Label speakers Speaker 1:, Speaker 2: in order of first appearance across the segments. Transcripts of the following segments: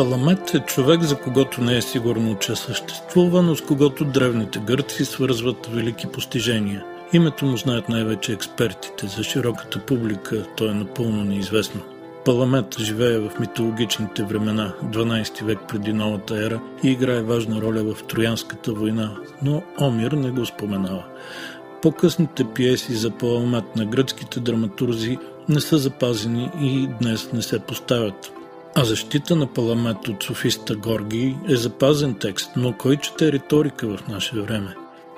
Speaker 1: Паламет е човек, за когото не е сигурно, че съществува, но с когото древните гърци свързват велики постижения. Името му знаят най-вече експертите, за широката публика то е напълно неизвестно. Паламет живее в митологичните времена, 12 век преди новата ера и играе важна роля в Троянската война, но Омир не го споменава. По-късните пиеси за Паламет на гръцките драматурзи не са запазени и днес не се поставят. А защита на Паламет от софиста Горги е запазен текст, но кой чете риторика в наше време?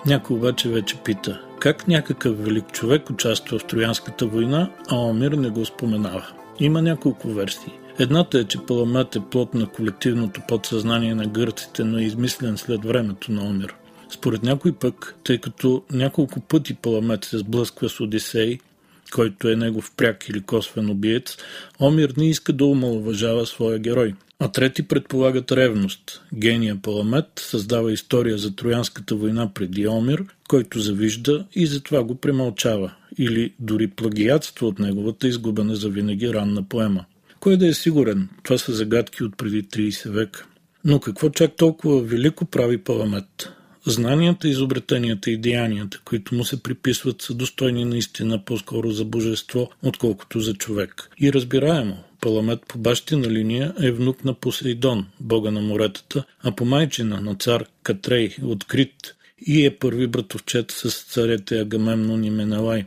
Speaker 1: Някой обаче вече пита, как някакъв велик човек участва в Троянската война, а Омир не го споменава. Има няколко версии. Едната е, че Паламет е плод на колективното подсъзнание на гърците, но е измислен след времето на Омир. Според някой пък, тъй като няколко пъти Паламет се сблъсква с Одисей, който е негов пряк или косвен убиец, Омир не иска да омалуважава своя герой. А трети предполагат ревност. Гения Паламет създава история за Троянската война преди Омир, който завижда и затова го премълчава, или дори плагиатство от неговата изгубена за винаги ранна поема. Кой да е сигурен? Това са загадки от преди 30 века. Но какво чак толкова велико прави Паламет? Знанията, изобретенията и деянията, които му се приписват, са достойни наистина по-скоро за божество, отколкото за човек. И разбираемо, Паламет по бащина линия е внук на Посейдон, бога на моретата, а по майчина на цар Катрей, открит и е първи братовчет с царете Агамемнон и Менелай.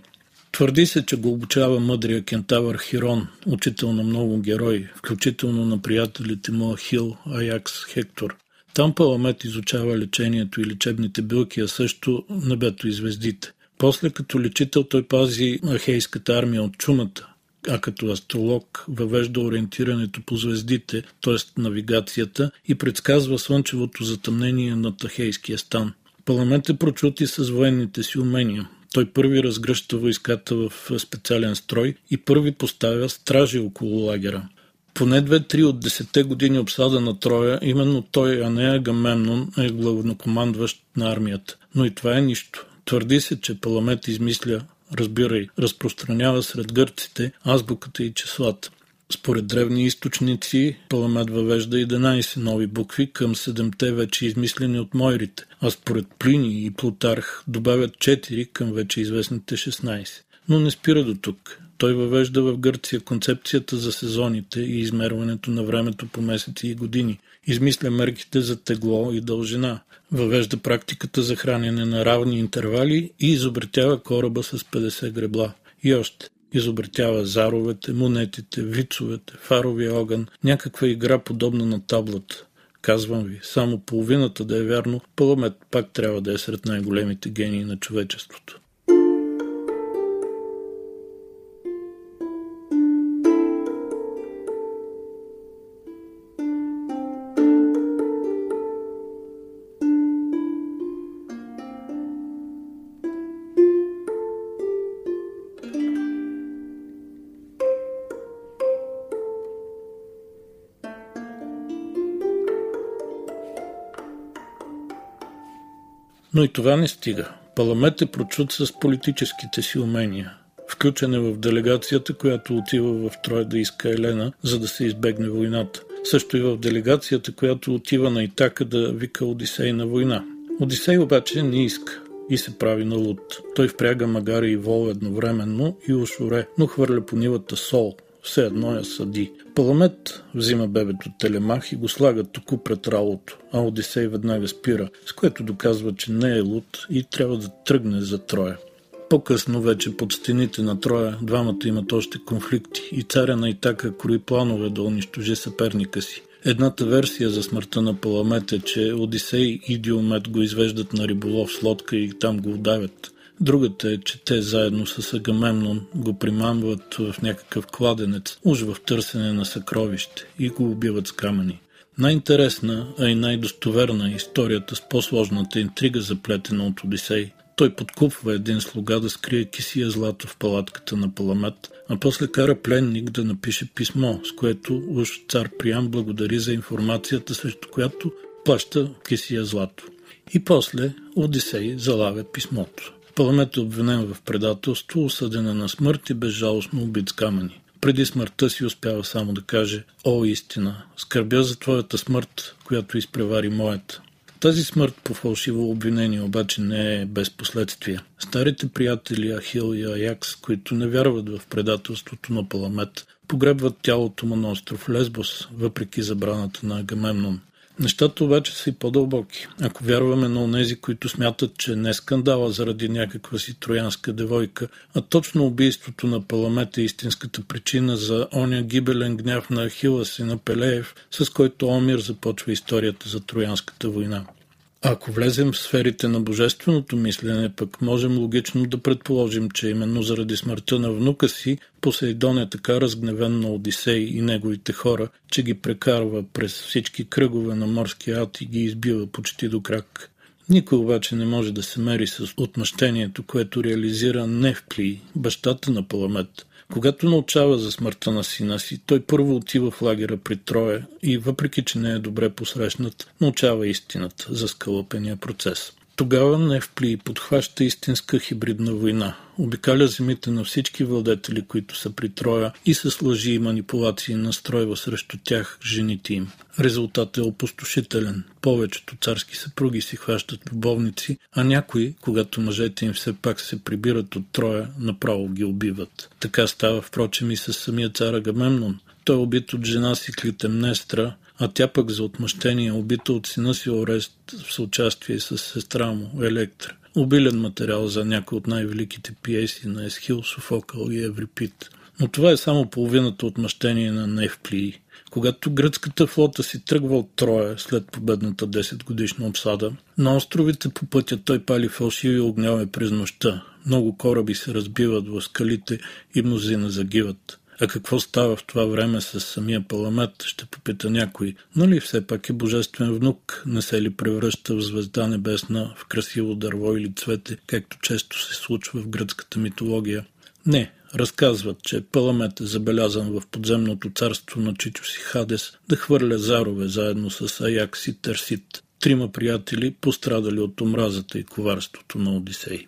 Speaker 1: Твърди се, че го обучава мъдрия кентавър Хирон, учител на много герои, включително на приятелите му Ахил, Аякс, Хектор. Там Паламет изучава лечението и лечебните билки, а също небето и звездите. После като лечител той пази ахейската армия от чумата, а като астролог въвежда ориентирането по звездите, т.е. навигацията и предсказва слънчевото затъмнение на Тахейския стан. Паламент е прочут и с военните си умения. Той първи разгръща войската в специален строй и първи поставя стражи около лагера поне две-три от десете години обсада на Троя, именно той, а не Агамемнон, е главнокомандващ на армията. Но и това е нищо. Твърди се, че Паламет измисля, разбирай, разпространява сред гърците азбуката и числата. Според древни източници, Паламет въвежда 11 нови букви към 7-те вече измислени от Мойрите, а според Плини и Плутарх добавят 4 към вече известните 16. Но не спира до тук. Той въвежда в Гърция концепцията за сезоните и измерването на времето по месеци и години. Измисля мерките за тегло и дължина. Въвежда практиката за хранене на равни интервали и изобретява кораба с 50 гребла. И още изобретява заровете, монетите, вицовете, фаровия огън, някаква игра подобна на таблата. Казвам ви, само половината да е вярно, Паламет пак трябва да е сред най-големите гении на човечеството. Но и това не стига. Паламет е прочут с политическите си умения. Включен е в делегацията, която отива в Троя да иска Елена, за да се избегне войната. Също и в делегацията, която отива на Итака да вика Одисей на война. Одисей обаче не иска и се прави на луд. Той впряга магари и вол едновременно и ушоре, но хвърля по нивата сол, все едно я съди. Паламет взима бебето Телемах и го слага току пред ралото, а Одисей веднага спира, с което доказва, че не е луд и трябва да тръгне за Троя. По-късно вече под стените на Троя двамата имат още конфликти и царя на Итака крои планове да унищожи съперника си. Едната версия за смъртта на Паламет е, че Одисей и Диомет го извеждат на риболов с лодка и там го удавят. Другата е, че те заедно с Агамемнон го примамват в някакъв кладенец, уж в търсене на съкровище и го убиват с камъни. Най-интересна, а и най-достоверна е историята с по-сложната интрига, заплетена от Одисей. Той подкупва един слуга да скрие кисия злато в палатката на Паламет, а после кара пленник да напише писмо, с което уж цар Приян благодари за информацията, срещу която плаща кисия злато. И после Одисей залага писмото. Паламет е обвинен в предателство, осъдена на смърт и безжалостно убит с камъни. Преди смъртта си успява само да каже «О, истина, скърбя за твоята смърт, която изпревари моята». Тази смърт по фалшиво обвинение обаче не е без последствия. Старите приятели Ахил и Аякс, които не вярват в предателството на Паламет, погребват тялото му на остров Лесбос, въпреки забраната на Агамемнон. Нещата обаче са и по-дълбоки. Ако вярваме на онези, които смятат, че не скандала заради някаква си троянска девойка, а точно убийството на Паламет е истинската причина за оня гибелен гняв на Ахилас и на Пелеев, с който Омир започва историята за Троянската война. Ако влезем в сферите на божественото мислене, пък можем логично да предположим, че именно заради смъртта на внука си, Посейдон е така разгневен на Одисей и неговите хора, че ги прекарва през всички кръгове на морския ад и ги избива почти до крак. Никой обаче не може да се мери с отмъщението, което реализира Невпли, бащата на Паламет. Когато научава за смъртта на сина си, той първо отива в лагера при Троя и, въпреки че не е добре посрещнат, научава истината за скълъпения процес. Тогава Невпли подхваща истинска хибридна война. Обикаля земите на всички владетели, които са при Троя и с лъжи и манипулации настройва срещу тях жените им. Резултатът е опустошителен. Повечето царски съпруги си хващат любовници, а някои, когато мъжете им все пак се прибират от Троя, направо ги убиват. Така става, впрочем, и с самия цар Агамемнон. Той е убит от жена си Клитемнестра, а тя пък за отмъщение убита от сина си Орест в съучастие с сестра му Електра. Обилен материал за някои от най-великите пиеси на Есхил, Софокъл и Еврипит. Но това е само половината отмъщение на Невплии. Когато гръцката флота си тръгва от Троя след победната 10 годишна обсада, на островите по пътя той пали фалшиви огняве през нощта. Много кораби се разбиват в скалите и мнозина загиват. А какво става в това време с самия паламет, ще попита някой. Нали все пак е божествен внук, не се ли превръща в звезда небесна, в красиво дърво или цвете, както често се случва в гръцката митология? Не, разказват, че Паламет е забелязан в подземното царство на Чичо си Хадес да хвърля зарове заедно с Аякс и Терсит, трима приятели, пострадали от омразата и коварството на Одисей.